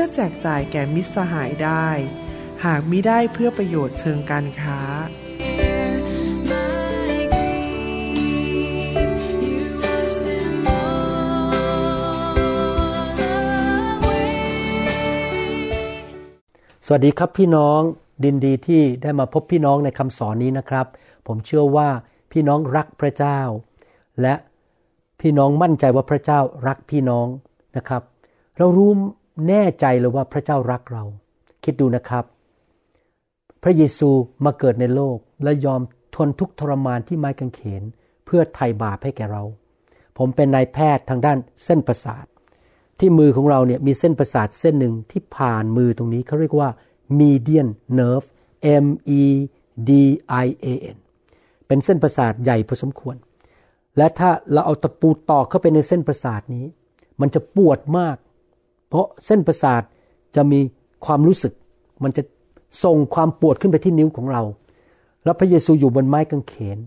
พื่อแจกจ่ายแก่มิตรสหายได้ หากมิได้เพื่อประโยชน์เชิงการค้า สวัสดีครับพี่น้องดินดีที่ได้มาพบพี่น้องในคำสอนนี้นะครับ ผมเชื่อว่าพี่น้องรักพระเจ้า และพี่น้องมั่นใจว่าพระเจ้ารักพี่น้องนะครับ เรารู้ แน่ใจเลยว่าพระเจ้ารักเรา คิดดูนะครับ พระเยซูมาเกิดในโลกและยอมทนทุกทรมานที่ไม้กางเขน เพื่อไถ่บาปให้แก่เรา ผมเป็นนายแพทย์ทางด้านเส้นประสาท ที่มือของเราเนี่ยมีเส้นประสาทเส้นหนึ่งที่ผ่านมือตรงนี้เขาเรียกว่า median nerve M E D I A N เป็นเส้นประสาทใหญ่พอสมควร และถ้าเราเอาตะปูตอกเข้าไปในเส้นประสาทนี้ มันจะปวดมาก เพราะเส้นประสาทจะมีความรู้สึก มันจะส่งความปวดขึ้นไปที่นิ้วของเรา แล้วพระเยซูอยู่บนไม้กางเขน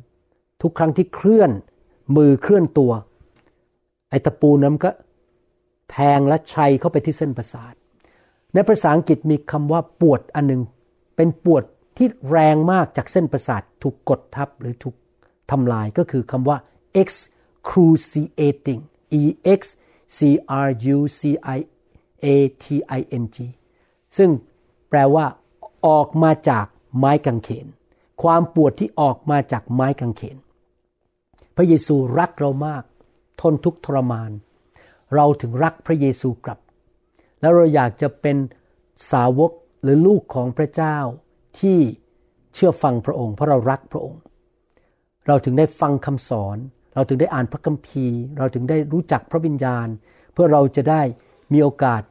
ทุกครั้งที่เคลื่อนมือเคลื่อนตัว ไอ้ตะปูนั้นก็แทงและชัยเข้าไปที่เส้นประสาท ในภาษาอังกฤษมีคำว่าปวดอันหนึ่งเป็นปวดที่แรงมากจากเส้นประสาทถูกกดทับหรือถูกทำลายก็คือคำว่า excruciating e x c r u c i a t i n g ซึ่งแปลว่า ออกมาจากไม้กางเขน ความปวดที่ออกมาจากไม้กางเขน พระเยซูรักเรามาก ทนทุกทรมาน เราถึงรักพระเยซูกลับ แล้วเราอยากจะเป็นสาวกหรือลูกของพระเจ้าที่เชื่อฟังพระองค์ เพราะเรารักพระองค์ เราถึงได้ฟังคำสอน เราถึงได้อ่านพระคัมภีร์ เราถึงได้รู้จักพระวิญญาณ เพื่อเราจะได้มีโอกาส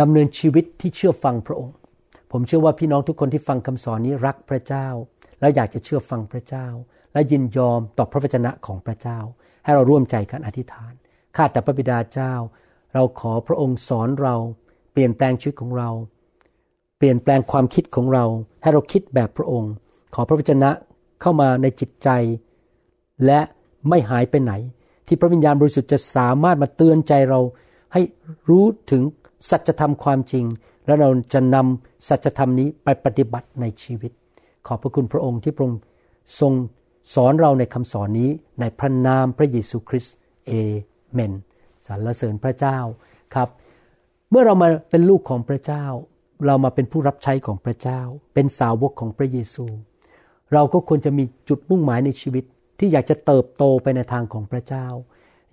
ดำเนินชีวิตที่เชื่อฟังพระองค์ ผมเชื่อว่าพี่น้องทุกคนที่ฟังคำสอนนี้รักพระเจ้า และอยากจะเชื่อฟังพระเจ้า และยินยอมต่อพระวจนะของพระเจ้า ให้เราร่วมใจกันอธิษฐานข้าแต่พระบิดาเจ้า เราขอพระองค์สอนเรา เปลี่ยนแปลงชีวิตของเรา เปลี่ยนแปลงความคิดของเรา ให้เราคิดแบบพระองค์ ขอพระวจนะเข้ามาในจิตใจ และไม่หายไปไหน ที่พระวิญญาณบริสุทธิ์จะสามารถมาเตือนใจเรา ให้รู้ถึง สัจธรรมความจริง และเราจะนำสัจธรรมนี้ไปปฏิบัติในชีวิต ขอบพระคุณพระองค์ที่พระองค์ทรงสอนเราในคำสอนนี้ในพระนามพระเยซูคริสต์เอเมนสรรเสริญพระเจ้าครับ เมื่อเรามาเป็นลูกของพระเจ้า เรามาเป็นผู้รับใช้ของพระเจ้า เป็นสาวกของพระเยซู เราก็ควรจะมีจุดมุ่งหมายในชีวิต ที่อยากจะเติบโตไปในทางของพระเจ้า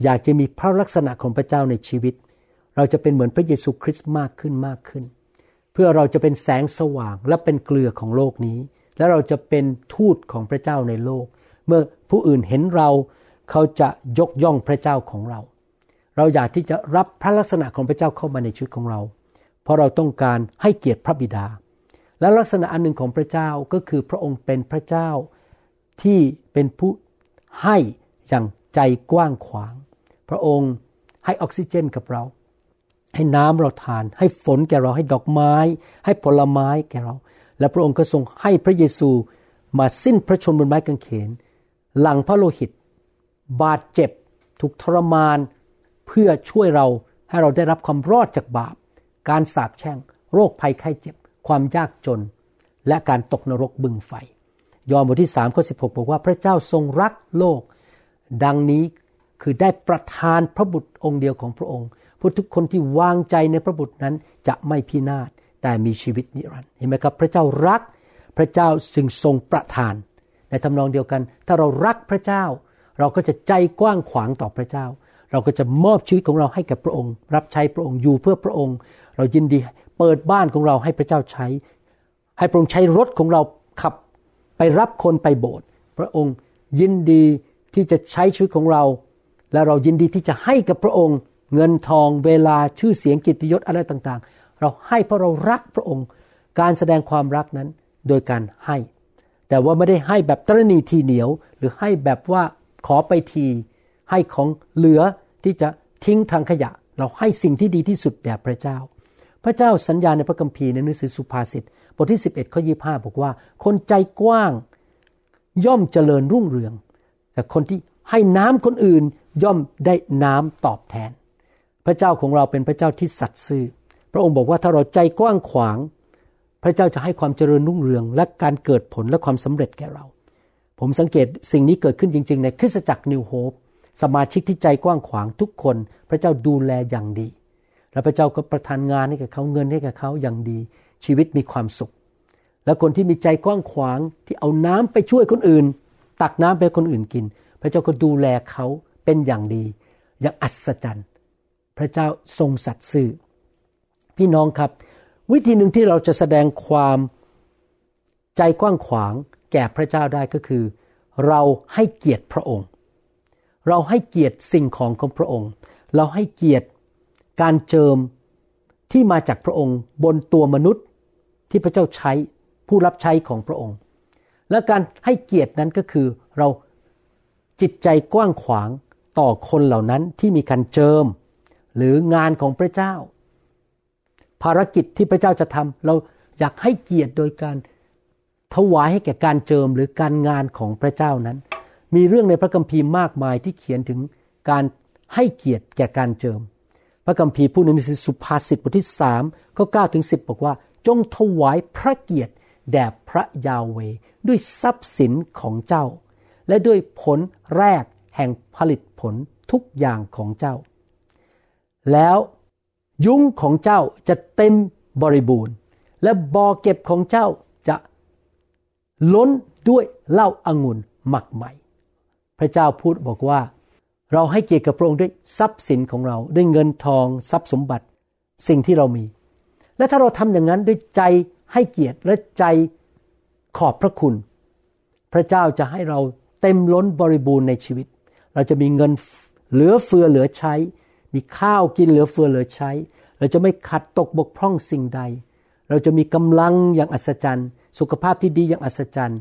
อยากจะมีพระลักษณะของพระเจ้าในชีวิต เราจะเป็นเหมือนพระเยซูคริสต์มากขึ้นมากขึ้น เพื่อเราจะเป็นแสงสว่างและเป็นเกลือของโลกนี้ และเราจะเป็นทูตของพระเจ้าในโลก เมื่อผู้อื่นเห็นเราเขาจะยกย่องพระเจ้าของเรา เราอยากที่จะรับพระลักษณะของพระเจ้าเข้ามาในชีวิตของเรา เพราะเราต้องการให้เกียรติพระบิดา และลักษณะอันหนึ่งของพระเจ้าก็คือพระองค์เป็นพระเจ้าที่เป็นผู้ให้อย่างใจกว้างขวาง พระองค์ให้ออกซิเจนกับเรา ให้น้ำเราทาน ให้ฝนแก่เราให้ดอกไม้ ให้ผลไม้แก่เรา และพระองค์ก็ทรงให้พระเยซูมาสิ้นพระชนม์บนไม้กางเขน หลังพระโลหิต บาดเจ็บถูกทรมาน เพื่อช่วยเราให้เราได้รับความรอดจากบาป การสาปแช่ง โรคภัยไข้เจ็บ ความยากจน และการตกนรกบึงไฟ ยอห์นบทที่3ข้อ16 บอกว่าพระเจ้าทรงรักโลก ดังนี้คือได้ประทานพระบุตรองค์เดียวของพระองค์ ผู้ทุกคนที่วางใจในพระบุตรนั้นจะไม่พินาศแต่มีชีวิตนิรันดร์เห็นไหมครับ พระเจ้ารักพระเจ้าจึงทรงประทาน ในทำนองเดียวกัน ถ้าเรารักพระเจ้า เราก็จะใจกว้างขวางต่อพระเจ้า เราก็จะมอบชีวิตของเราให้กับพระองค์ รับใช้พระองค์อยู่เพื่อพระองค์ เรายินดีเปิดบ้านของเราให้พระเจ้าใช้ ให้พระองค์ใช้รถของเราขับไปรับคนไปโบสถ์พระองค์ยินดีที่จะใช้ชีวิตของเรา และเรายินดีที่จะให้กับพระองค์ เงินทองเวลาชื่อเสียงกิตติยศอะไรต่างเราให้เพราะเรารักพระองค์ การแสดงความรักนั้นโดยการให้ แต่ว่าไม่ได้ให้แบบตรณีทีเหนียว หรือให้แบบว่าขอไปที ให้ของเหลือที่จะทิ้งทางขยะ เราให้สิ่งที่ดีที่สุดแด่พระเจ้า พระเจ้าสัญญาในพระคัมภีร์ในหนังสือสุภาษิตบทที่ 11ข้อ25 บอกว่า คนใจกว้างย่อมเจริญรุ่งเรือง แต่คนที่ให้น้ำคนอื่นย่อมได้น้ำตอบแทน พระเจ้าของเราเป็นพระเจ้าที่สัตย์ซื่อ พระองค์บอกว่าถ้าเราใจกว้างขวาง พระเจ้าจะให้ความเจริญรุ่งเรือง และการเกิดผลและความสำเร็จแก่เรา ผมสังเกตสิ่งนี้เกิดขึ้นจริง ๆ ในคริสตจักรนิวโฮปสมาชิกที่ใจกว้างขวางทุกคน พระเจ้าดูแลอย่างดี และพระเจ้าก็ประทานงานให้กับเขาเงินให้กับเขาอย่างดี ชีวิตมีความสุข และคนที่มีใจกว้างขวางที่เอาน้ำไปช่วยคนอื่น ตักน้ำไปคนอื่นกิน พระเจ้าก็ดูแลเขาเป็นอย่างดี อย่างอัศจรรย์ ระเจ้าทรงสัตย์ซื่อ พี่น้องครับ วิธีหนึ่งที่เราจะแสดงความใจกว้างขวางแก่พระเจ้าได้ก็คือ เราให้เกียรติพระองค์ เราให้เกียรติสิ่งของของพระองค์ เราให้เกียรติการเจิมที่มาจากพระองค์บนตัวมนุษย์ที่พระเจ้าใช้ผู้รับใช้ของพระองค์ และการให้เกียรตินั้นก็คือเราจิตใจกว้างขวางต่อคนเหล่านั้นที่มีการเจิม หรืองานของพระเจ้า ภารกิจที่พระเจ้าจะทำเราอยากให้เกียรติโดยการถวายให้แก่การเจิมหรือการงานของพระเจ้านั้น มีเรื่องในพระคัมภีร์มากมายที่เขียนถึงการให้เกียรติแก่การเจิม พระคัมภีร์พูดในหนังสือสุภาษิตบทที่สามข้อเก้าถึงสิบบอกว่า จงถวายพระเกียรติแด่พระยาเวด้วยทรัพย์สินของเจ้า และด้วยผลแรกแห่งผลิตผลทุกอย่างของเจ้า แล้วยุ้งของเจ้าจะเต็มบริบูรณ์ และบ่อเก็บของเจ้าจะล้นด้วยเหล้าอางุ่นหมักใหม่ พระเจ้าพูดบอกว่า เราให้เกียรติกับพระองค์ด้วยทรัพย์สินของเราด้วยเงินทองทรัพย์สมบัติสิ่งที่เรามี และถ้าเราทำอย่างนั้นด้วยใจให้เกียรติและใจขอบพระคุณ พระเจ้าจะให้เราเต็มล้นบริบูรณ์ในชีวิต เราจะมีเงินเหลือเฟือเหลือใช้ มีข้าวกินเหลือเฟือเหลือใช้ เราจะไม่ขัดตกบกพร่องสิ่งใด เราจะมีกำลังอย่างอัศจรรย์ สุขภาพที่ดีอย่างอัศจรรย์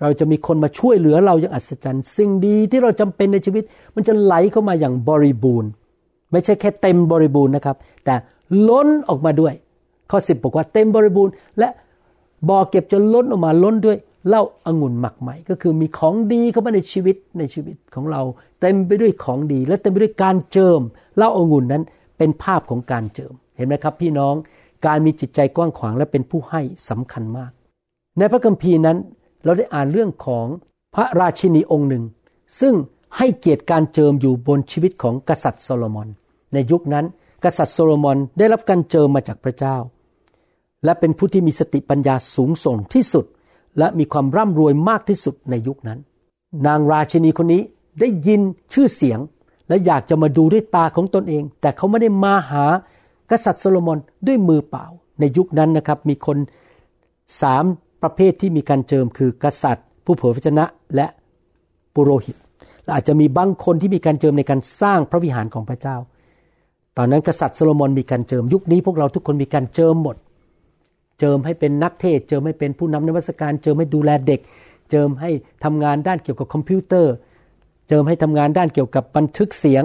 เราจะมีคนมาช่วยเหลือเราอย่างอัศจรรย์ สิ่งดีที่เราจำเป็นในชีวิต มันจะไหลเข้ามาอย่างบริบูรณ์ ไม่ใช่แค่เต็มบริบูรณ์นะครับ แต่ล้นออกมาด้วย ข้อสิบบอกว่าเต็มบริบูรณ์ และบ่อเก็บจะล้นออกมาล้นด้วย เหล้าอางุ่นหมักใหม่ ก็คือมีของดีเข้ามาในชีวิตในชีวิตของเรา เต็มไปด้วยของดี และเต็มไปด้วยการเจิมเหล้าอางุ่นนั้นเป็นภาพของการเจิม เห็นไหมครับ พี่น้องการมีจิตใจกว้างขวางและเป็นผู้ให้สำคัญมาก ในพระคัมภีร์นั้นเราได้อ่านเรื่องของพระราชินีองค์หนึ่ง ซึ่งให้เกียรติการเจิมอยู่บนชีวิตของกษัตริย์โซโลมอน ในยุคนั้น กษัตริย์โซโลมอนได้รับการเจิมมาจากพระเจ้า และเป็นผู้ที่มีสติปัญญาสูงส่งที่สุด และมีความร่ำรวยมากที่สุดในยุคนั้น นางราชินีคนนี้ได้ยินชื่อเสียง และอยากจะมาดูด้วยตาของตนเอง แต่เขาไม่ได้มาหากษัตริย์โซโลมอนด้วยมือเปล่า ในยุคนั้นนะครับมีคนสามประเภทที่มีการเจิมคือกษัตริย์ ผู้เผยพระชนะและปุโรหิตและอาจจะมีบางคนที่มีการเจิมในการสร้างพระวิหารของพระเจ้า ตอนนั้นกษัตริย์โซโลมอนมีการเจิมยุคนี้พวกเราทุกคนมีการเจิมหมด เจิมให้เป็นนักเทศน์ เจิมให้เป็นผู้นำนมัสการเจิมให้ดูแลเด็ก เจิมให้ทำงานด้านเกี่ยวกับคอมพิวเตอร์ เจิมให้ทำงานด้านเกี่ยวกับบันทึกเสียง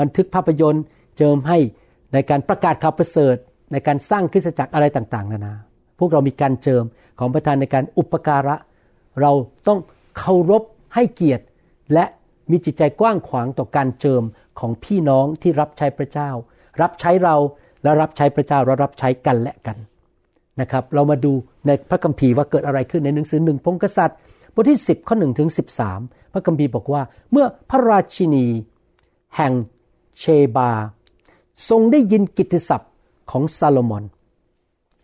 บันทึกภาพยนตร์ เจิมให้ในการประกาศข่าวประเสริฐ ในการสร้างคริสตจักรอะไรต่างๆ นานา พวกเรามีการเจิมของประทานในการอุปการะ เราต้องเคารพให้เกียรติ และมีจิตใจกว้างขวางต่อการเจิมของพี่น้องที่รับใช้พระเจ้า รับใช้เราและรับใช้พระเจ้าและรับใช้กันและกัน นะครับ เรามาดูในพระคัมภีร์ว่าเกิดอะไรขึ้นในหนังสือหนึ่งพงกษัตริย์บทที่ 10 ข้อ1ถึง13 พระคัมภีร์บอกว่า เมื่อพระราชินี แห่งเชบา ทรงได้ยินกิตติศัพท์ของซาโลมอน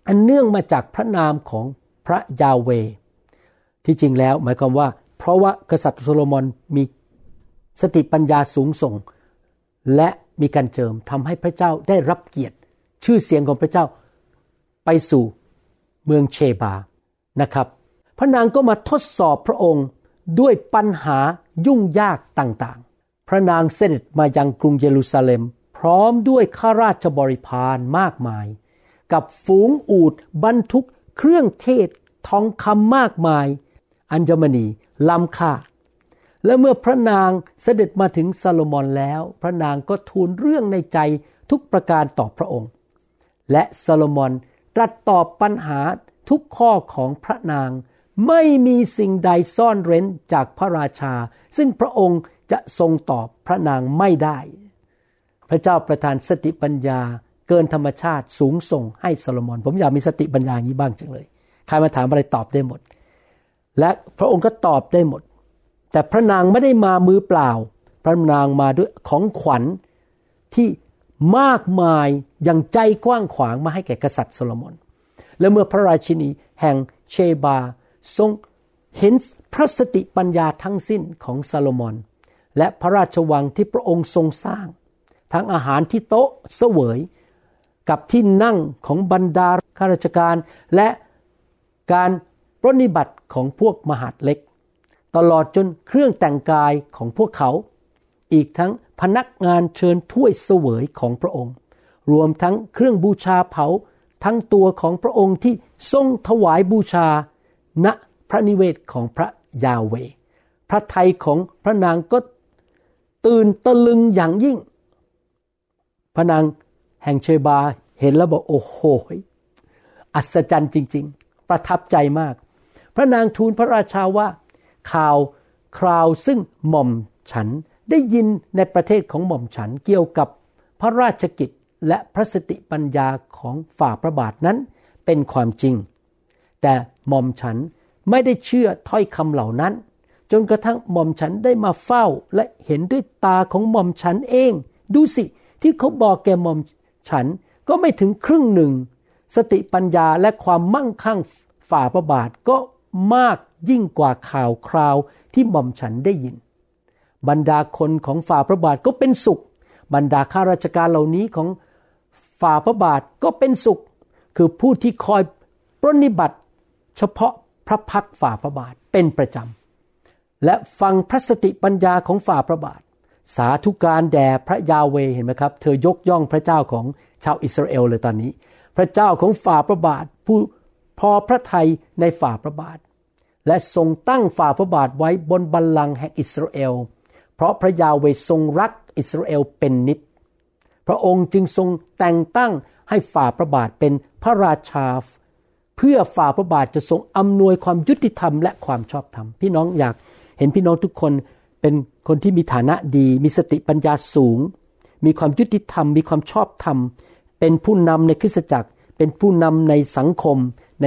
อันเนื่องมาจากพระนามของพระยาเว ที่จริงแล้วหมายความว่า เพราะว่ากษัตริย์โซโลมอนมีสติปัญญาสูงส่ง และมีการเจิมทำให้พระเจ้าได้รับเกียรติ ชื่อเสียงของพระเจ้า ไปสู่เมืองเชบานะครับ พระนางก็มาทดสอบพระองค์ด้วยปัญหายุ่งยากต่างๆ พระนางเสด็จมายังกรุงเยรูซาเล็ม พร้อมด้วยข้าราชบริพารมากมาย กับฝูงอูดบรรทุกเครื่องเทศทองคำมากมาย อัญมณีล้ำค่าและเมื่อพระนางเสด็จมาถึงซาโลมอนแล้ว พระนางก็ทูลเรื่องในใจทุกประการต่อพระองค์ และซาโลมอน ตรัสตอบปัญหาทุกข้อของพระนาง ไม่มีสิ่งใดซ่อนเร้นจากพระราชา ซึ่งพระองค์จะทรงตอบพระนางไม่ได้ พระเจ้าประทานสติปัญญาเกินธรรมชาติสูงส่งให้โซโลมอน ผมอยากมีสติปัญญาอย่างนี้บ้างจังเลย ใครมาถามอะไรตอบได้หมด และพระองค์ก็ตอบได้หมด แต่พระนางไม่ได้มามือเปล่า พระนางมาด้วยของขวัญที่ มากมายอย่างใจกว้างขวางมาให้แก่กษัตริย์โซโลมอน และเมื่อพระราชินีแห่งเชบา ทรงเห็นพระสติปัญญาทั้งสิ้นของซาโลมอน และพระราชวังที่พระองค์ทรงสร้าง ทั้งอาหารที่โต๊ะเสวย กับที่นั่งของบรรดาข้าราชการ และการปรนิบัติของพวกมหาดเล็ก ตลอดจนเครื่องแต่งกายของพวกเขา อีกทั้ง พนักงานเชิญถ้วยเสวยของพระองค์ รวมทั้งเครื่องบูชาเผาทั้งตัวของพระองค์ที่ทรงถวายบูชา ณพระนิเวศของพระยาเว พระไทยของพระนางก็ตื่นตะลึงอย่างยิ่ง พระนางแห่งเชบาเห็นแล้วบอกโอ้โห อัศจรรย์จริง ๆ ประทับใจมาก พระนางทูลพระราชาว่าข่าวคราวซึ่งหม่อมฉัน ได้ยินในประเทศของหม่อมฉันเกี่ยวกับพระราชกิจและพระสติปัญญาของฝ่าพระบาทนั้นเป็นความจริง แต่หม่อมฉันไม่ได้เชื่อถ้อยคำเหล่านั้น จนกระทั่งหม่อมฉันได้มาเฝ้าและเห็นด้วยตาของหม่อมฉันเอง ดูสิที่เขาบอกแกหม่อมฉันก็ไม่ถึงครึ่งหนึ่ง สติปัญญาและความมั่งคั่งฝ่าพระบาทก็มากยิ่งกว่าข่าวคราวที่หม่อมฉันได้ยิน บรรดาคนของฝ่าพระบาทก็เป็นสุข บรรดาข้าราชการเหล่านี้ของฝ่าพระบาทก็เป็นสุข คือผู้ที่คอยปรนิบัติ เฉพาะพระพักฝ่าพระบาทเป็นประจำและฟังพระสติปัญญาของฝ่าพระบาท สาธุการแด่พระยาเวเห็นไหมครับ เธอยกย่องพระเจ้าของชาวอิสราเอลเลยตอนนี้ พระเจ้าของฝ่าพระบาทผู้พอพระทัยในฝ่าพระบาท และทรงตั้งฝ่าพระบาทไว้บนบัลลังก์แห่งอิสราเอล เพราะพระยาเวทรงรักอิสราเอลเป็นนิด พระองค์จึงทรงแต่งตั้งให้ฝ่าพระบาทเป็นพระราชา เพื่อฝ่าพระบาทจะทรงอำนวยความยุติธรรมและความชอบธรรม พี่น้องอยากเห็นพี่น้องทุกคนเป็นคนที่มีฐานะดี มีสติปัญญาสูง มีความยุติธรรม มีความชอบธรรม เป็นผู้นำในคริสตจักร เป็นผู้นำในสังคมใน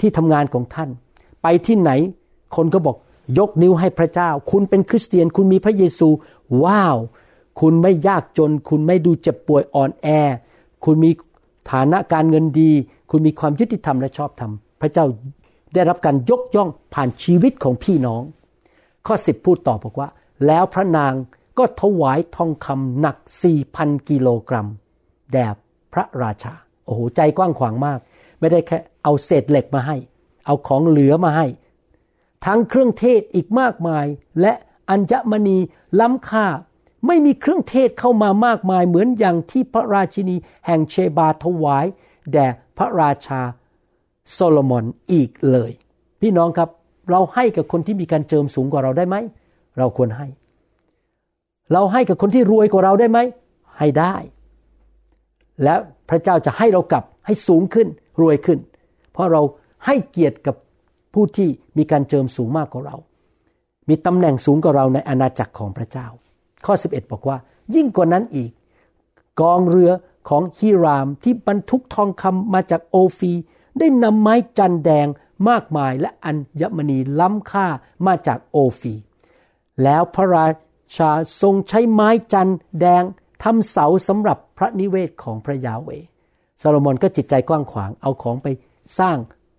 ที่ทำงานของท่าน ไปที่ไหนคนก็บอก ยกนิ้วให้พระเจ้า คุณเป็นคริสเตียน คุณมีพระเยซู ว้าว คุณไม่ยากจน คุณไม่ดูเจ็บป่วยอ่อนแอ คุณมีฐานะการเงินดี คุณมีความยุติธรรมและชอบธรรม พระเจ้าได้รับการยกย่องผ่านชีวิตของพี่น้อง ข้อสิบพูดต่อบอกว่า แล้วพระนางก็ถวายทองคำหนักสี่พันกิโลกรัม แด่พระราชา โอ้โห ใจกว้างขวางมาก ไม่ได้แค่เอาเศษเหล็กมาให้ เอาของเหลือมาให้ ทั้งเครื่องเทศอีกมากมาย และอัญมณีล้ำค่า ไม่มีเครื่องเทศเข้ามามากมายเหมือนอย่างที่พระราชินีแห่งเชบาถวาย แด่พระราชาโซโลมอนอีกเลย พี่น้องครับเราให้กับคนที่มีการเจิมสูงกว่าเราได้ไหม เราควรให้ เราให้กับคนที่รวยกว่าเราได้ไหม ให้ได้ และพระเจ้าจะให้เรากลับให้สูงขึ้นรวยขึ้น เพราะเราให้เกียรติกับ ผู้ที่มีการเจิมสูงมากกว่าเรา มีตำแหน่งสูงกว่าเราในอาณาจักรของพระเจ้า ข้อ 11 บอกว่า ยิ่งกว่านั้นอีก กองเรือของฮิรามที่บรรทุกทองคำมาจากโอฟี ได้นำไม้จันแดงมากมายและอัญมณีล้ำค่ามาจากโอฟี แล้วพระราชาทรงใช้ไม้จันแดงทำเสาสำหรับพระนิเวศของพระยาเวซาโลมอนก็จิตใจกว้างขวางเอาของไปสร้าง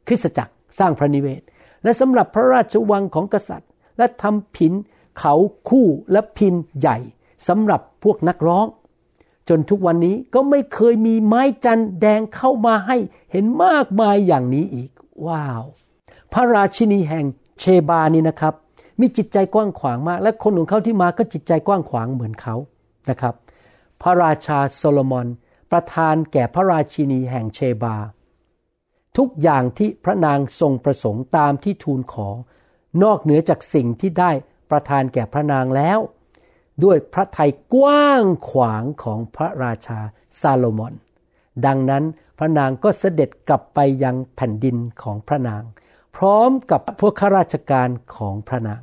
คริสตจักร สร้างพระนิเวศ และสำหรับพระราชวังของกษัตริย์ และทำผินเขาคู่และพินใหญ่สำหรับพวกนักร้อง จนทุกวันนี้ก็ไม่เคยมีไม้จันแดงเข้ามาให้เห็นมากมายอย่างนี้อีก ว้าว พระราชินีแห่งเชบานี่นะครับ มีจิตใจกว้างขวางมาก และคนของเขาที่มาก็จิตใจกว้างขวางเหมือนเขานะครับ พระราชาโซโลมอนประทานแก่พระราชินีแห่งเชบา ทุกอย่างที่พระนางทรงประสงค์ตามที่ทูลขอ นอกเหนือจากสิ่งที่ได้ประทานแก่พระนางแล้ว ด้วยพระทัยกว้างขวางของพระราชาซาโลมอน ดังนั้นพระนางก็เสด็จกลับไปยังแผ่นดินของพระนาง พร้อมกับพวกข้าราชการของพระนาง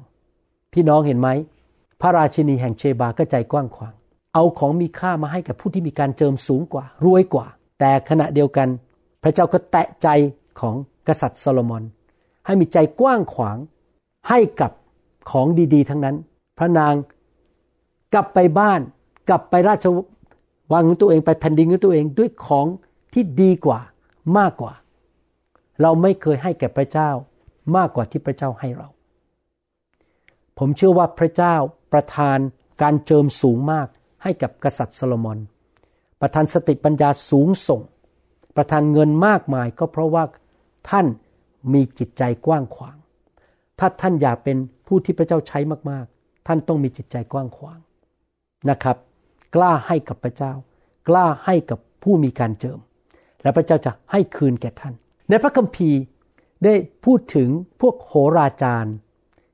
พี่น้องเห็นไหม พระราชินีแห่งเชบาก็ใจกว้างขวาง เอาของมีค่ามาให้กับผู้ที่มีการเจิมสูงกว่า รวยกว่า แต่ขณะเดียวกัน พระเจ้าก็แตะใจของกษัตริย์โซโลมอน ให้มีใจกว้างขวางให้กับของดีๆ ทั้งนั้น พระนางกลับไปบ้านกลับไปราชวังของตัวเองไปแผ่นดินของตัวเองด้วยของที่ดีกว่ามากกว่า เราไม่เคยให้แก่พระเจ้ามากกว่าที่พระเจ้าให้เรา ผมเชื่อว่าพระเจ้าประทานการเจิมสูงมากให้กับกษัตริย์โซโลมอน ประทานสติปัญญาสูงส่ง ประทานเงินมากมายก็เพราะว่าท่านมีจิตใจกว้างขวาง ถ้าท่านอยากเป็นผู้ที่พระเจ้าใช้มากๆ ท่านต้องมีจิตใจกว้างขวางนะครับ กล้าให้กับพระเจ้า กล้าให้กับผู้มีการเจิม และพระเจ้าจะให้คืนแก่ท่าน ในพระคัมภีร์ได้พูดถึงพวกโหราจารย์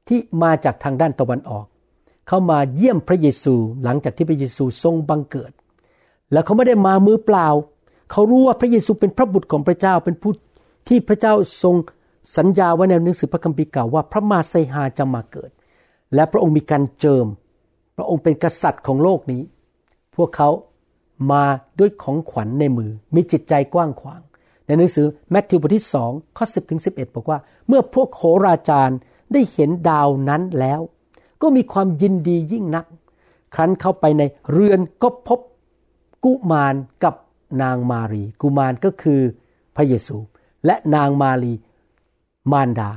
ที่มาจากทางด้านตะวันออก เข้ามาเยี่ยมพระเยซูหลังจากที่พระเยซูทรงบังเกิด แล้วเขาไม่ได้มามือเปล่า เขารู้ว่าพระเยซูเป็นพระบุตรของพระเจ้าเป็นผู้ที่พระเจ้าทรงสัญญาไว้ในหนังสือพระคัมภีร์เก่าว่าพระมาไซฮาจะมาเกิด และพระองค์มีการเจิม พระองค์เป็นกษัตริย์ของโลกนี้ พวกเขามาด้วยของขวัญในมือ มีจิตใจกว้างขวาง ในหนังสือแมทธิวบทที่สองข้อสิบถึงสิบเอ็ดบอกว่า เมื่อพวกโหราจารย์ได้เห็นดาวนั้นแล้ว ก็มีความยินดียิ่งนัก ครั้นเข้าไปในเรือนก็พบกุมารกับ นางมารี กุมารก็คือพระเยซู และนางมารีมารดา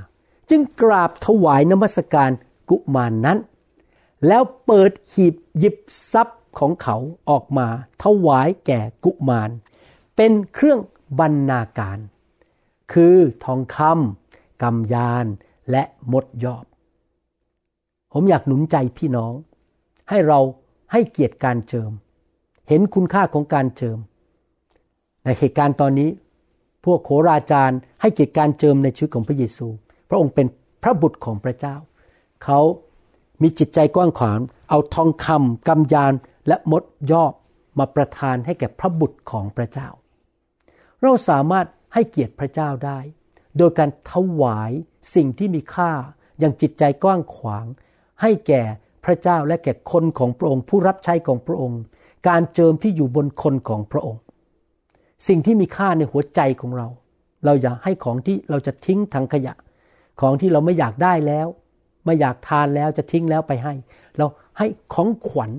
จึงกราบถวายนมัสการกุมารนนั้น แล้วเปิดหีบหยิบทรัพย์ของเขาออกมา ถวายแก่กุมาร เป็นเครื่องบรรณาการ คือทองคำกำยานและมดยอบ ผมอยากหนุนใจพี่น้อง ให้เราให้เกียรติการเจิม เห็นคุณค่าของการเจิม ในเหตุการณ์ตอนนี้ พวกโขราจารย์ให้เกียรติการเจิมในชีวิตของพระเยซู พระองค์เป็นพระบุตรของพระเจ้า เขามีจิตใจกว้างขวาง เอาทองคำกำยาน และมดยอบมาประทานให้แก่พระบุตรของพระเจ้า เราสามารถให้เกียรติพระเจ้าได้ โดยการถวายสิ่งที่มีค่าอย่างจิตใจกว้างขวาง ให้แก่พระเจ้าและแก่คนของพระองค์ ผู้รับใช้ของพระองค์ การเจิมที่อยู่บนคนของพระองค์ สิ่งที่มีค่าในหัวใจของเรา เราอย่าให้ของที่เราจะทิ้งถังขยะ ของที่เราไม่อยากได้แล้ว ไม่อยากทานแล้วจะทิ้งแล้วไปให้ เราให้ของขวัญ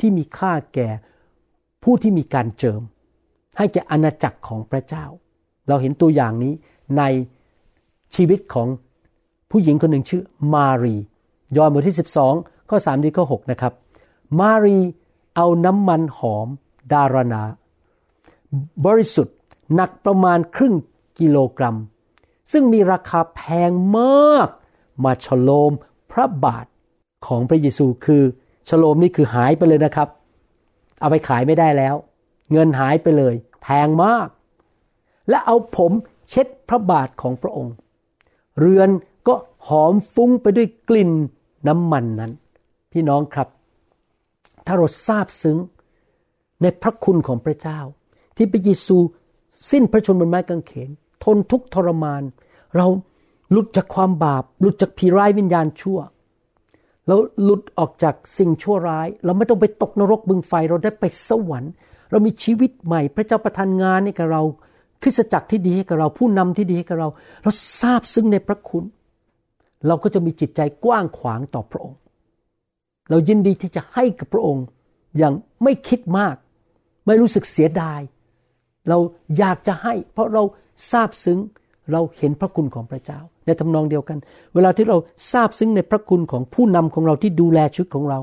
ที่มีค่าแก่ผู้ที่มีการเจิม ให้แก่อาณาจักรของพระเจ้า เราเห็นตัวอย่างนี้ในชีวิตของผู้หญิงคนหนึ่งชื่อมารี ยอห์นบทที่ 12 ข้อ3ดีข้อ6นะครับ มารีเอาน้ำมันหอม ดารณา บริสุทธิ์หนักประมาณครึ่งกิโลกรัม ซึ่งมีราคาแพงมาก มาฉโลมพระบาทของพระเยซูคือฉโลมนี่คือหายไปเลยนะครับ เอาไปขายไม่ได้แล้ว เงินหายไปเลย แพงมาก และเอาผมเช็ดพระบาทของพระองค์ เรือนก็หอมฟุ้งไปด้วยกลิ่นน้ำมันนั้น พี่น้องครับ ถ้าเราทราบซึ้งในพระคุณของพระเจ้า ที่พระเยซูสิ้นพระชนม์บนไม้กางเขน ทนทุกทรมาน เราหลุดจากความบาป หลุดจากผีร้ายวิญญาณชั่วเราหลุดออกจากสิ่งชั่วร้าย เราไม่ต้องไปตกนรกบึงไฟ เราได้ไปสวรรค์ เรามีชีวิตใหม่ พระเจ้าประทานงานให้กับเรา คริสตจักรที่ดีให้กับเรา ผู้นำที่ดีให้กับเรา เราทราบซึ้งในพระคุณ เราก็จะมีจิตใจกว้างขวางต่อพระองค์ เรายินดีที่จะให้กับพระองค์อย่างไม่คิดมาก ไม่รู้สึกเสียดาย เราอยากจะให้ เพราะเราทราบซึ้งเราเห็นพระคุณของพระเจ้า ในทำนองเดียวกัน เวลาที่เราทราบซึ้งในพระคุณของผู้นำของเราที่ดูแลชีวิตของเรา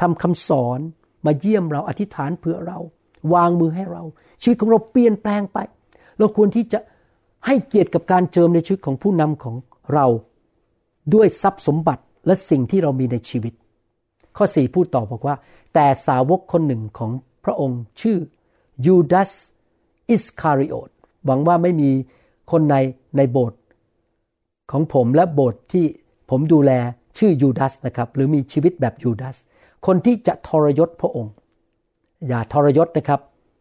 ทำคำสอนมาเยี่ยมเราอธิษฐานเพื่อเรา วางมือให้เรา ชีวิตของเราเปลี่ยนแปลงไป เราควรที่จะให้เกียรติกับการเจิมในชีวิตของผู้นำของเรา ด้วยทรัพย์สมบัติและสิ่งที่เรามีในชีวิต ข้อสี่พูดต่อบอกว่า แต่สาวกคนหนึ่งของพระองค์ชื่อยูดาส อิสคาริโอตหวังว่าไม่มีคนในในโบสถ์ของผมและโบสถ์ที่ผมดูแลชื่อยูดาสนะครับ หรือมีชีวิตแบบยูดาสคนที่จะทรยศพระองค์ อย่าทรยศนะครับ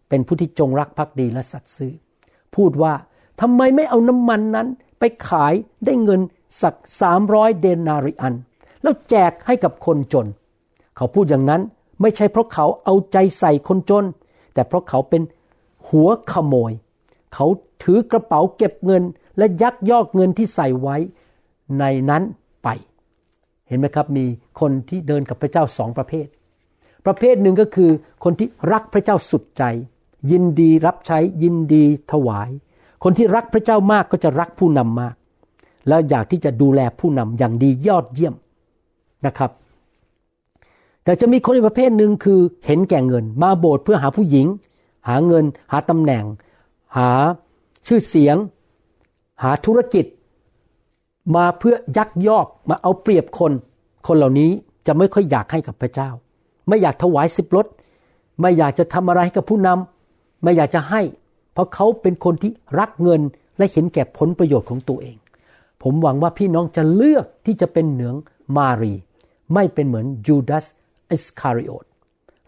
เป็นผู้ที่จงรักภักดีและสัตย์ซื่อ พูดว่าทำไมไม่เอาน้ำมันนั้น ไปขายได้เงินสักสามร้อยเดนาริอัน แล้วแจกให้กับคนจน เขาพูดอย่างนั้นไม่ใช่เพราะเขาเอาใจใส่คนจน แต่เพราะเขาเป็น หัวขโมย เขาถือกระเป๋าเก็บเงิน และยักยอกเงินที่ใส่ไว้ในนั้นไป เห็นไหมครับมีคนที่เดินกับพระเจ้าสองประเภท ประเภทหนึ่งก็คือคนที่รักพระเจ้าสุดใจ ยินดีรับใช้ยินดีถวาย คนที่รักพระเจ้ามากก็จะรักผู้นำมาก แล้วอยากที่จะดูแลผู้นำอย่างดียอดเยี่ยมนะครับแต่จะมีคนอีกประเภทหนึ่งคือเห็นแก่เงิน มาโบสถ์เพื่อหาผู้หญิง หาเงิน หาตำแหน่ง หาชื่อเสียง หาธุรกิจ มาเพื่อยักยอกมาเอาเปรียบคน คนเหล่านี้จะไม่ค่อยอยากให้กับพระเจ้า ไม่อยากถวายสิบรถไม่อยากจะทำอะไรให้กับผู้นำไม่อยากจะให้ เพราะเขาเป็นคนที่รักเงินและเห็นแก่ผลประโยชน์ของตัวเอง ผมหวังว่าพี่น้องจะเลือกที่จะเป็นเหนืองมารี ไม่เป็นเหมือนยูดาสอิสคาริโอต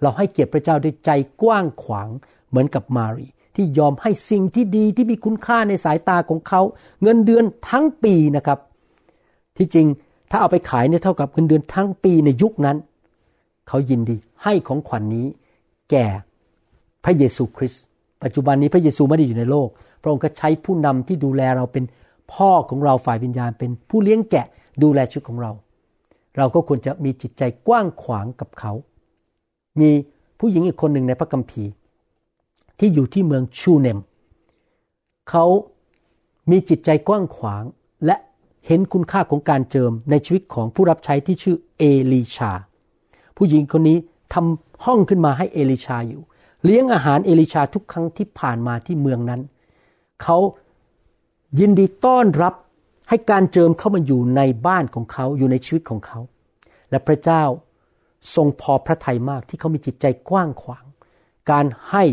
เราให้เกียรติพระเจ้าด้วยใจกว้างขวาง เหมือนกับมารีที่ยอมให้สิ่งที่ดีที่มีคุณค่าในสายตาของเขา เงินเดือนทั้งปีนะครับ ที่จริงถ้าเอาไปขายเนี่ยเท่ากับเงินเดือนทั้งปีในยุคนั้น เขายินดีให้ของขวัญนนี้ แก่พระเยซูคริสต์ปัจจุบันนี้พระเยซูไม่ได้อยู่ในโลก พระองค์ก็ใช้ผู้นำที่ดูแลเราเป็นพ่อของเราฝ่ายวิญญาณ เป็นผู้เลี้ยงแกะดูแลชีวิตของเรา เราก็ควรจะมีจิตใจกว้างขวางกับเขา มีผู้หญิงอีกคนหนึ่งในพระคัมภีร์ ที่อยู่ที่เมืองชูเนม เขามีจิตใจกว้างขวางและเห็นคุณค่าของการเจิมในชีวิตของผู้รับใช้ที่ชื่อเอลีชา ผู้หญิงคนนี้ทำห้องขึ้นมาให้เอลิชาอยู่ เลี้ยงอาหารเอลิชาทุกครั้งที่ผ่านมาที่เมืองนั้น เขายินดีต้อนรับให้การเจิมเข้ามาอยู่ในบ้านของเขาอยู่ในชีวิตของเขา และพระเจ้าทรงพอพระทัยมากที่เขามีจิตใจกว้างขวาง การให้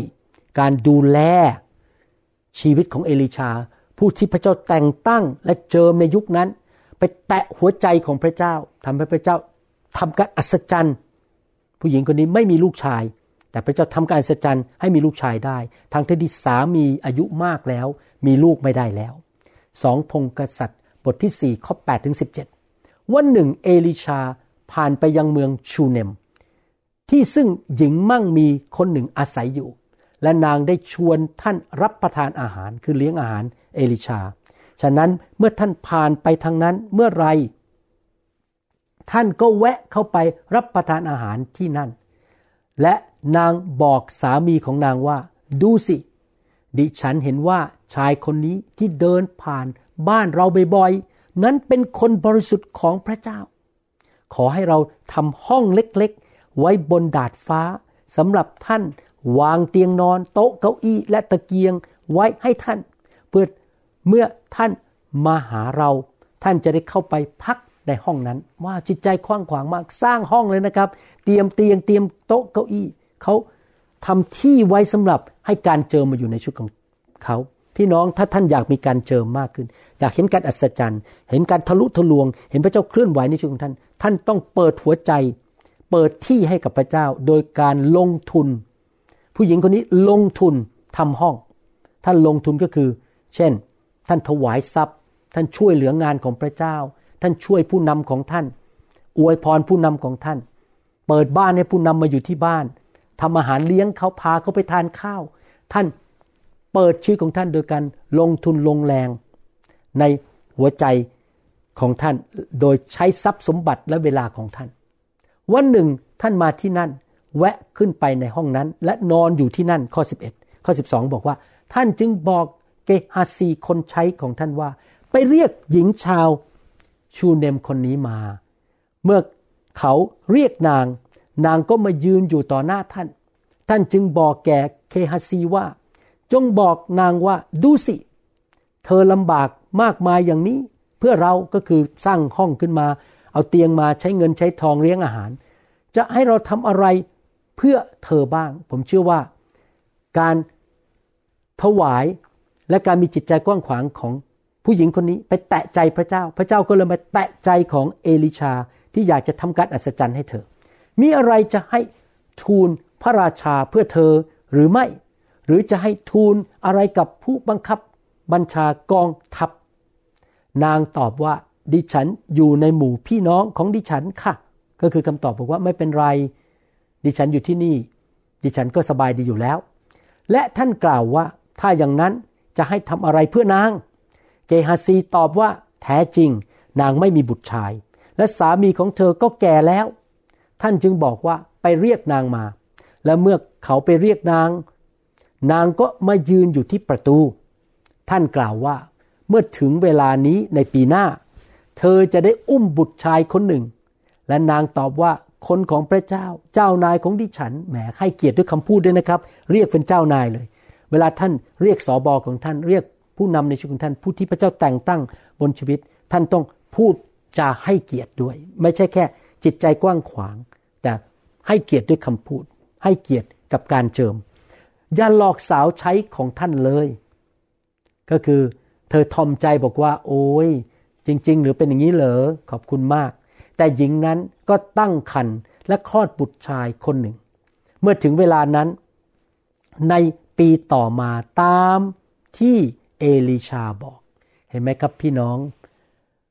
การดูแลชีวิตของเอลิชา ผู้ที่พระเจ้าแต่งตั้งและเจิมในยุคนั้น ไปแตะหัวใจของพระเจ้าทำให้พระเจ้าทำการอัศจรรย์ ผู้หญิงคนนี้ไม่มีลูกชาย แต่พระเจ้าทำการอัศจรรย์ให้มีลูกชายได้ทางที่สามีอายุมากแล้ว มีลูกไม่ได้แล้วสองพงกษัตริย์ บทที่ 4 ข้อ8ถึง17 วันหนึ่งเอลิชาผ่านไปยังเมืองชูเนม ที่ซึ่งหญิงมั่งมีคนหนึ่งอาศัยอยู่ และนางได้ชวนท่านรับประทานอาหารคือเลี้ยงอาหารเอลิชา ฉะนั้นเมื่อท่านผ่านไปทางนั้นเมื่อไร ท่านก็แวะเข้าไปรับประทานอาหารที่นั่น และนางบอกสามีของนางว่า ดูสิ ดิฉันเห็นว่าชายคนนี้ที่เดินผ่านบ้านเราบ่อยๆ นั้นเป็นคนบริสุทธิ์ของพระเจ้า ขอให้เราทำห้องเล็กๆ ไว้บนดาดฟ้าสำหรับท่าน วางเตียงนอน โต๊ะเก้าอี้และตะเกียงไว้ให้ท่านเพื่อเมื่อท่านมาหาเรา ท่านจะได้เข้าไปพักในห้องนั้นว่าจิตใจกว้างขวางมากสร้างห้องเลยนะครับ เตรียมเตียงเตรียมโต๊ะเก้าอี้เขาทำที่ไว้สำหรับให้การเจิมมาอยู่ในชุดของเขา พี่น้องถ้าท่านอยากมีการเจิมมากขึ้น อยากเห็นการอัศจรรย์ เห็นการทะลุทะลวง เห็นพระเจ้าเคลื่อนไหวในชีวิตของท่าน ท่านต้องเปิดหัวใจ เปิดที่ให้กับพระเจ้า โดยการลงทุน ผู้หญิงคนนี้ลงทุนทำห้อง ท่านลงทุนก็คือ เช่น ท่านถวายทรัพย์ ท่านช่วยเหลืองานของพระเจ้า ท่านช่วยผู้นำของท่าน อวยพรผู้นำของท่าน เปิดบ้านให้ผู้นำมาอยู่ที่บ้านทำอาหารเลี้ยงเขาพาเขาไปทานข้าว ท่านเปิดชีวิตของท่านโดยการลงทุนลงแรง ในหัวใจของท่านโดยใช้ทรัพย์สมบัติและเวลาของท่าน วันหนึ่งท่านมาที่นั่น แวะขึ้นไปในห้องนั้น และนอนอยู่ที่นั่นข้อ 11 ข้อ 12 บอกว่า ท่านจึงบอกเกฮาซีคนใช้ของท่านว่า ไปเรียกหญิงชาวชูเนมคนนี้มา เมื่อเขาเรียกนาง นางก็มายืนอยู่ต่อหน้าท่าน ท่านจึงบอกแก่เคฮาซีว่า จงบอกนางว่าดูสิ เธอลำบากมากมายอย่างนี้ เพื่อเราก็คือสร้างห้องขึ้นมา เอาเตียงมาใช้เงินใช้ทองเลี้ยงอาหาร จะให้เราทำอะไร เพื่อเธอบ้าง ผมเชื่อว่าการถวายและการมีจิตใจกว้างขวางของผู้หญิงคนนี้ไปแตะใจพระเจ้า พระเจ้าก็เลยมาแตะใจของเอลิชาที่อยากจะทำการอัศจรรย์ให้เธอ มีอะไรจะให้ทูลพระราชาเพื่อเธอหรือไม่ หรือจะให้ทูลอะไรกับผู้บังคับบัญชากองทัพ นางตอบว่าดิฉันอยู่ในหมู่พี่น้องของดิฉันค่ะ ก็คือคำตอบบอกว่าไม่เป็นไร ดิฉันอยู่ที่นี่ ดิฉันก็สบายดีอยู่แล้ว และท่านกล่าวว่า ถ้าอย่างนั้นจะให้ทำอะไรเพื่อนาง เกฮาซีตอบว่า แท้จริง นางไม่มีบุตรชาย และสามีของเธอก็แก่แล้ว ท่านจึงบอกว่าไปเรียกนางมา และเมื่อเขาไปเรียกนาง นางก็มายืนอยู่ที่ประตู ท่านกล่าวว่า เมื่อถึงเวลานี้ในปีหน้า เธอจะได้อุ้มบุตรชายคนหนึ่ง และนางตอบว่า คนของพระเจ้า เจ้านายของดิฉันแหมให้เกียรติด้วยคำพูดด้วยนะครับ เรียกเป็นเจ้านายเลย เวลาท่านเรียกสอบอของท่านเรียกผู้นำในชีวิตของท่านผู้ที่พระเจ้าแต่งตั้งบนชีวิต ท่านต้องพูดจาให้เกียรติด้วย ไม่ใช่แค่จิตใจกว้างขวาง แต่ให้เกียรติด้วยคำพูด ให้เกียรติกับการเจิม อย่าหลอกสาวใช้ของท่านเลย ก็คือเธอทอมใจบอกว่า โอ้ยจริง ๆ หรือเป็นอย่างนี้เหรอขอบคุณมาก แต่หญิงนั้นก็ตั้งครรภ์และคลอดบุตรชายคนหนึ่ง เมื่อถึงเวลานั้น ในปีต่อมาตามที่เอลิชาบอก เห็นไหมครับพี่น้อง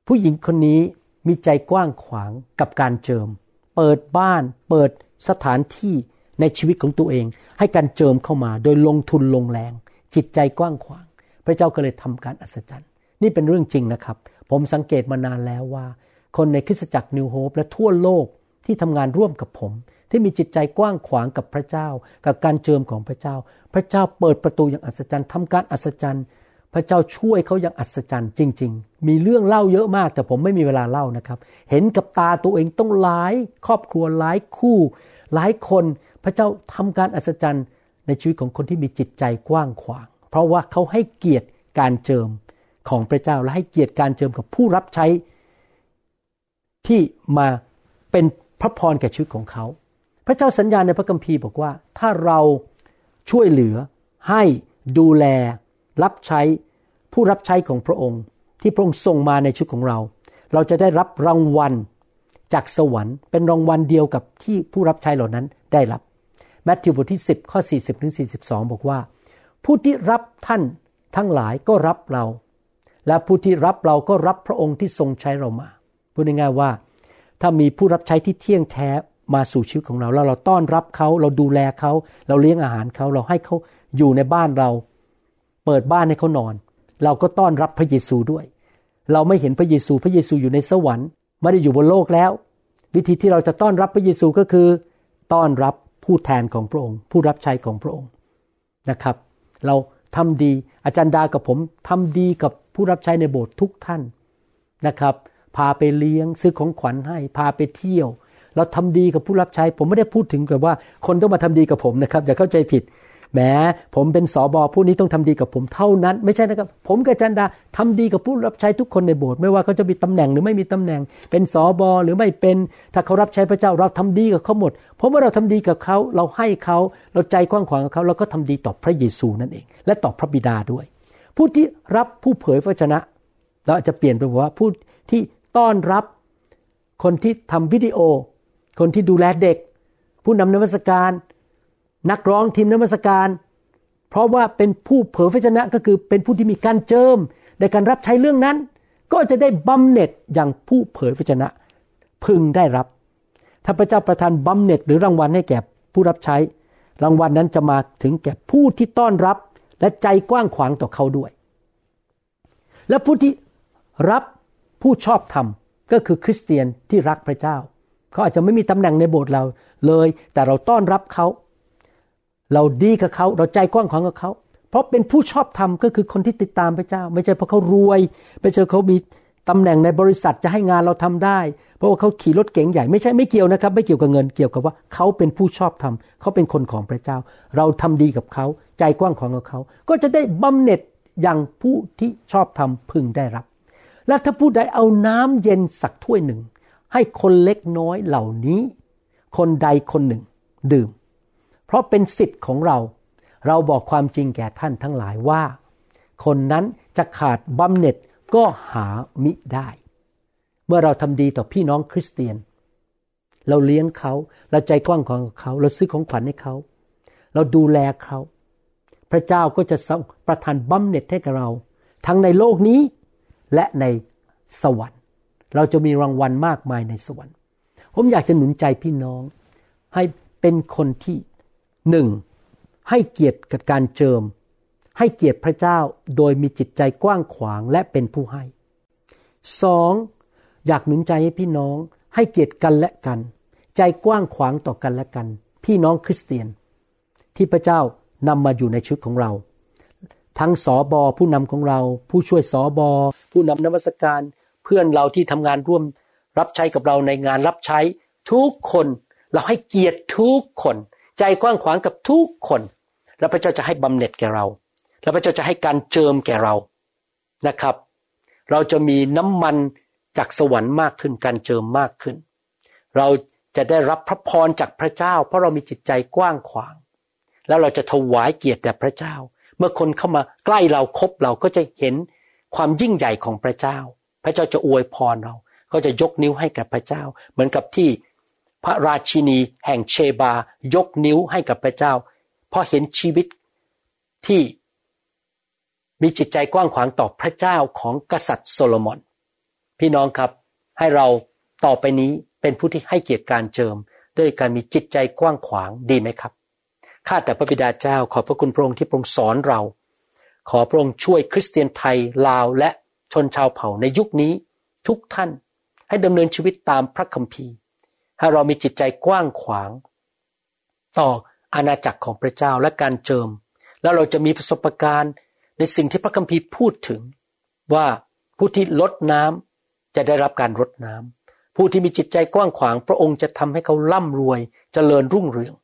ผู้หญิงคนนี้มีใจกว้างขวางกับการเจิม เปิดบ้านเปิดสถานที่ในชีวิตของตัวเอง ให้การเจิมเข้ามาโดยลงทุนลงแรง จิตใจกว้างขวาง พระเจ้าก็เลยทำการอัศจรรย์ นี่เป็นเรื่องจริงนะครับ ผมสังเกตมานานแล้วว่า คนในคริสตจักรนิวโฮปและทั่วโลกที่ทำงานร่วมกับผม ที่มีจิตใจกว้างขวางกับพระเจ้า กับการเจิมของพระเจ้า พระเจ้าเปิดประตูอย่างอัศจรรย์ทำการอัศจรรย์ พระเจ้าช่วยเขาอย่างอัศจรรย์จริง ๆ มีเรื่องเล่าเยอะมากแต่ผมไม่มีเวลาเล่านะครับ เห็นกับตาตัวเองต้องหลาย ครอบครัวหลายคู่ หลายคน พระเจ้าทำการอัศจรรย์ ในชีวิตของคนที่มีจิตใจกว้างขวาง เพราะว่าเขาให้เกียรติการเจิมของพระเจ้าและให้เกียรติการเจิมกับผู้รับใช้ ที่มาเป็นพระพรแก่ชีวิตของเขา พระเจ้าสัญญาในพระคัมภีร์บอกว่า ถ้าเราช่วยเหลือให้ดูแล รับใช้ผู้รับใช้ของพระองค์ ที่พระองค์ส่งมาในชีวิตของเรา เราจะได้รับรางวัลจากสวรรค์เป็นรางวัลเดียวกับที่ผู้รับใช้เหล่านั้นได้รับแมทธิวบทที่ 10 ข้อ 40ถึง42 บอกว่า ผู้ที่รับท่านทั้งหลายก็รับเรา และผู้ที่รับเราก็รับพระองค์ที่ทรงใช้เรามา พูดง่ายๆว่า ถ้ามีผู้รับใช้ที่เที่ยงแท้มาสู่ชีวิตของเราแล้วเราต้อนรับเขาเราดูแลเขา เราเลี้ยงอาหารเขาเราให้เขาอยู่ในบ้านเรา เปิดบ้านให้เขานอน เราก็ต้อนรับพระเยซูด้วย เราไม่เห็นพระเยซูพระเยซูอยู่ในสวรรค์ไม่ได้อยู่บนโลกแล้ว วิธีที่เราจะต้อนรับพระเยซูก็คือ ต้อนรับผู้แทนของพระองค์ ผู้รับใช้ของพระองค์นะครับ เราทำดีอาจารย์ดากับผมทำดีกับผู้รับใช้ในโบสถ์ทุกท่านนะครับ พาไปเลี้ยง ซื้อของขวัญให้ พาไปเที่ยว เราทำดีกับผู้รับใช้ ผมไม่ได้พูดถึงกับว่า คนต้องมาทำดีกับผมนะครับอย่าเข้าใจผิดแหมผมเป็นสอบอผู้นี้ต้องทำดีกับผมเท่านั้น ไม่ใช่นะครับ ผมกับจันดาทำดีกับผู้รับใช้ทุกคนในโบสถ์ไม่ว่าเขาจะมีตำแหน่งหรือไม่มีตำแหน่ง เป็นสอบอหรือไม่เป็น ถ้าเขารับใช้พระเจ้าเราทำดีกับเขาหมด เพราะเมื่อเราทำดีกับเขาเราให้เขาเราใจกว้างขวางกับเขาเราก็ทำดีต่อพระเยซูนั่นเอง และต่อพระบิดาด้วย ผู้ที่รับผู้เผยพระชนะ เราอาจจะเปลี่ยนไปว่าผู้ที่ ต้อนรับ คนที่ทำวิดีโอ คนที่ดูแลเด็ก ผู้นำนมัสการ นักร้องทีมนมัสการ เพราะว่าเป็นผู้เผยพระชนะก็คือเป็นผู้ที่มีการเจิมในการรับใช้เรื่องนั้น ก็จะได้บำเหน็จอย่างผู้เผยพระชนะ พึงได้รับ ถ้าพระเจ้าประทานบำเหน็จหรือรางวัลให้แก่ผู้รับใช้ รางวัลนั้นจะมาถึงแก่ผู้ที่ต้อนรับและใจกว้างขวางต่อเขาด้วย และผู้ที่รับ ผู้ชอบธรรมก็คือคริสเตียนที่รักพระเจ้า เขาอาจจะไม่มีตำแหน่งในโบสถ์เราเลย แต่เราต้อนรับเขา เราดีกับเขาเราใจกว้างขวางกับเขา เพราะเป็นผู้ชอบธรรมก็คือคนที่ติดตามพระเจ้า ไม่ใช่เพราะเขารวยไม่ใช่เขามีตำแหน่งในบริษัทจะให้งานเราทำได้ เพราะว่าเขาขี่รถเก๋งใหญ่ไม่ใช่ไม่เกี่ยวนะครับ ไม่เกี่ยวกับเงินเกี่ยวกับว่าเขาเป็นผู้ชอบธรรมเขาเป็นคนของพระเจ้า เราทำดีกับเขา ใจกว้างขวางกับเขา ก็จะได้บำเหน็จอย่างผู้ที่ชอบธรรมพึงได้รับ และถ้าผู้ใดเอาน้ำเย็นสักถ้วยหนึ่ง ให้คนเล็กน้อยเหล่านี้ คนใดคนหนึ่ง ดื่ม เพราะเป็นสิทธิ์ของเรา เราบอกความจริงแก่ท่านทั้งหลายว่า คนนั้นจะขาดบำเหน็จก็หามิได้ เมื่อเราทำดีต่อพี่น้องคริสเตียน เราเลี้ยงเขา เราใจกว้างของเขา เราซื้อของขวัญให้เขา เราดูแลเขา พระเจ้าก็จะประทานบำเหน็จให้กับเรา ทั้งในโลกนี้ และในสวรรค์ เราจะมีรางวัลมากมายในสวรรค์ ผมอยากจะหนุนใจพี่น้อง ให้เป็นคนที่หนึ่งให้เกียรติกับการเจิม ให้เกียรติพระเจ้าโดยมีจิตใจกว้างขวางและเป็นผู้ให้สองอยากหนุนใจให้พี่น้อง ให้เกียรติกันและกัน ใจกว้างขวางต่อกันและกัน พี่น้องคริสเตียน ที่พระเจ้านำมาอยู่ในชุดของเรา ทั้งสอบอผู้นำของเรา ผู้ช่วยสอบอผู้นำนวัตการ เพื่อนเราที่ทำงานร่วมรับใช้กับเราในงานรับใช้ทุกคน เราให้เกียรติทุกคน ใจกว้างขวางกับทุกคน แล้วพระเจ้าจะให้บำเหน็จแก่เรา แล้วพระเจ้าจะให้การเจิมแก่เรานะครับ เราจะมีน้ำมันจากสวรรค์มากขึ้นการเจิมมากขึ้น เราจะได้รับพระพรจากพระเจ้า เพราะเรามีจิตใจกว้างขวาง แล้วเราจะถวายเกียรติแด่พระเจ้า เมื่อคนเข้ามาใกล้เราคบเราก็จะเห็นความยิ่งใหญ่ของพระเจ้า พระเจ้าจะอวยพรเรา ก็จะยกนิ้วให้กับพระเจ้า เหมือนกับที่พระราชินีแห่งเชบา ยกนิ้วให้กับพระเจ้า เพราะเห็นชีวิตที่มีจิตใจกว้างขวางต่อพระเจ้าของกษัตริย์โซโลมอน พี่น้องครับให้เราต่อไปนี้เป็นผู้ที่ให้เกียรติการเจิม ด้วยการมีจิตใจกว้างขวางดีไหมครับ ข้าแต่พระบิดาเจ้า ขอพระคุณพระองค์ที่พระองค์สอนเรา ขอพระองค์ช่วยคริสเตียนไทยลาวและชนชาวเผ่าในยุคนี้ ทุกท่านให้ดำเนินชีวิตตามพระคัมภีร์ ให้เรามีจิตใจกว้างขวาง ต่ออาณาจักรของพระเจ้าและการเจิม แล้วเราจะมีประสบการณ์ในสิ่งที่พระคัมภีร์พูดถึง ว่าผู้ที่ลดน้ำจะได้รับการรดน้ำผู้ที่มีจิตใจกว้างขวาง พระองค์จะทำให้เขาร่ำรวยจเจริญรุ่งเรือง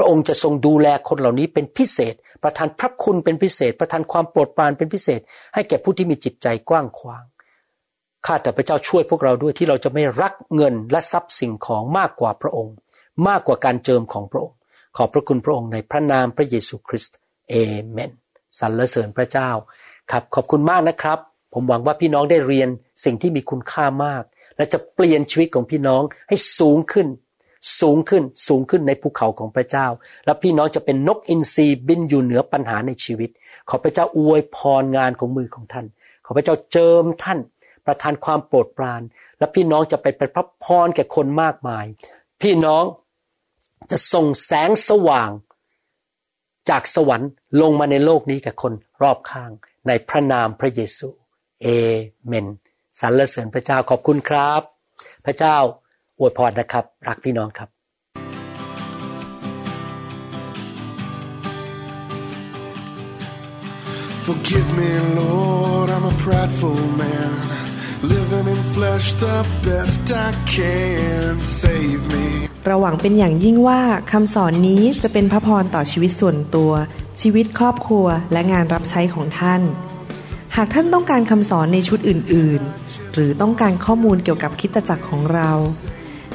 พระองค์จะทรงดูแลคนเหล่านี้เป็นพิเศษ ประทานพระคุณเป็นพิเศษ ประทานความโปรดปรานเป็นพิเศษ ให้แก่ผู้ที่มีจิตใจกว้างขวาง ข้าแต่พระเจ้าช่วยพวกเราด้วยที่เราจะไม่รักเงินและทรัพย์สิ่งของมากกว่าพระองค์ มากกว่าการเจิมของพระองค์ ขอบพระคุณพระองค์ในพระนามพระเยซูคริสต์เอเมนสรรเสริญพระเจ้าครับขอบคุณมากนะครับ ผมหวังว่าพี่น้องได้เรียนสิ่งที่มีคุณค่ามาก และจะเปลี่ยนชีวิตของพี่น้องให้สูงขึ้น สูงขึ้นสูงขึ้นในภูเขาของพระเจ้า และพี่น้องจะเป็นนกอินทรีบินอยู่เหนือปัญหาในชีวิต ขอพระเจ้าอวยพรงานของมือของท่าน ขอพระเจ้าเจิมท่าน ประทานความโปรดปราน และพี่น้องจะไปเป็นพระพรแก่คนมากมาย พี่น้องจะส่งแสงสว่าง จากสวรรค์ลงมาในโลกนี้กับคนรอบข้างในพระนามพระเยซูเอเมนสรรเสริญพระเจ้าขอบคุณครับ พระเจ้า อวยพรนะครับ รักพี่น้องครับ Forgive me, Lord, I'm a prideful man. living in flesh the best I can save me เราหวังเป็นอย่างยิ่งว่าคำสอนนี้จะเป็นพระพรต่อชีวิตส่วนตัว ชีวิตครอบครัวและงานรับใช้ของท่าน หากท่านต้องการคำสอนในชุดอื่น ๆ หรือต้องการข้อมูลเกี่ยวกับคิตจักรของเรา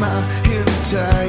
mouth hear the time.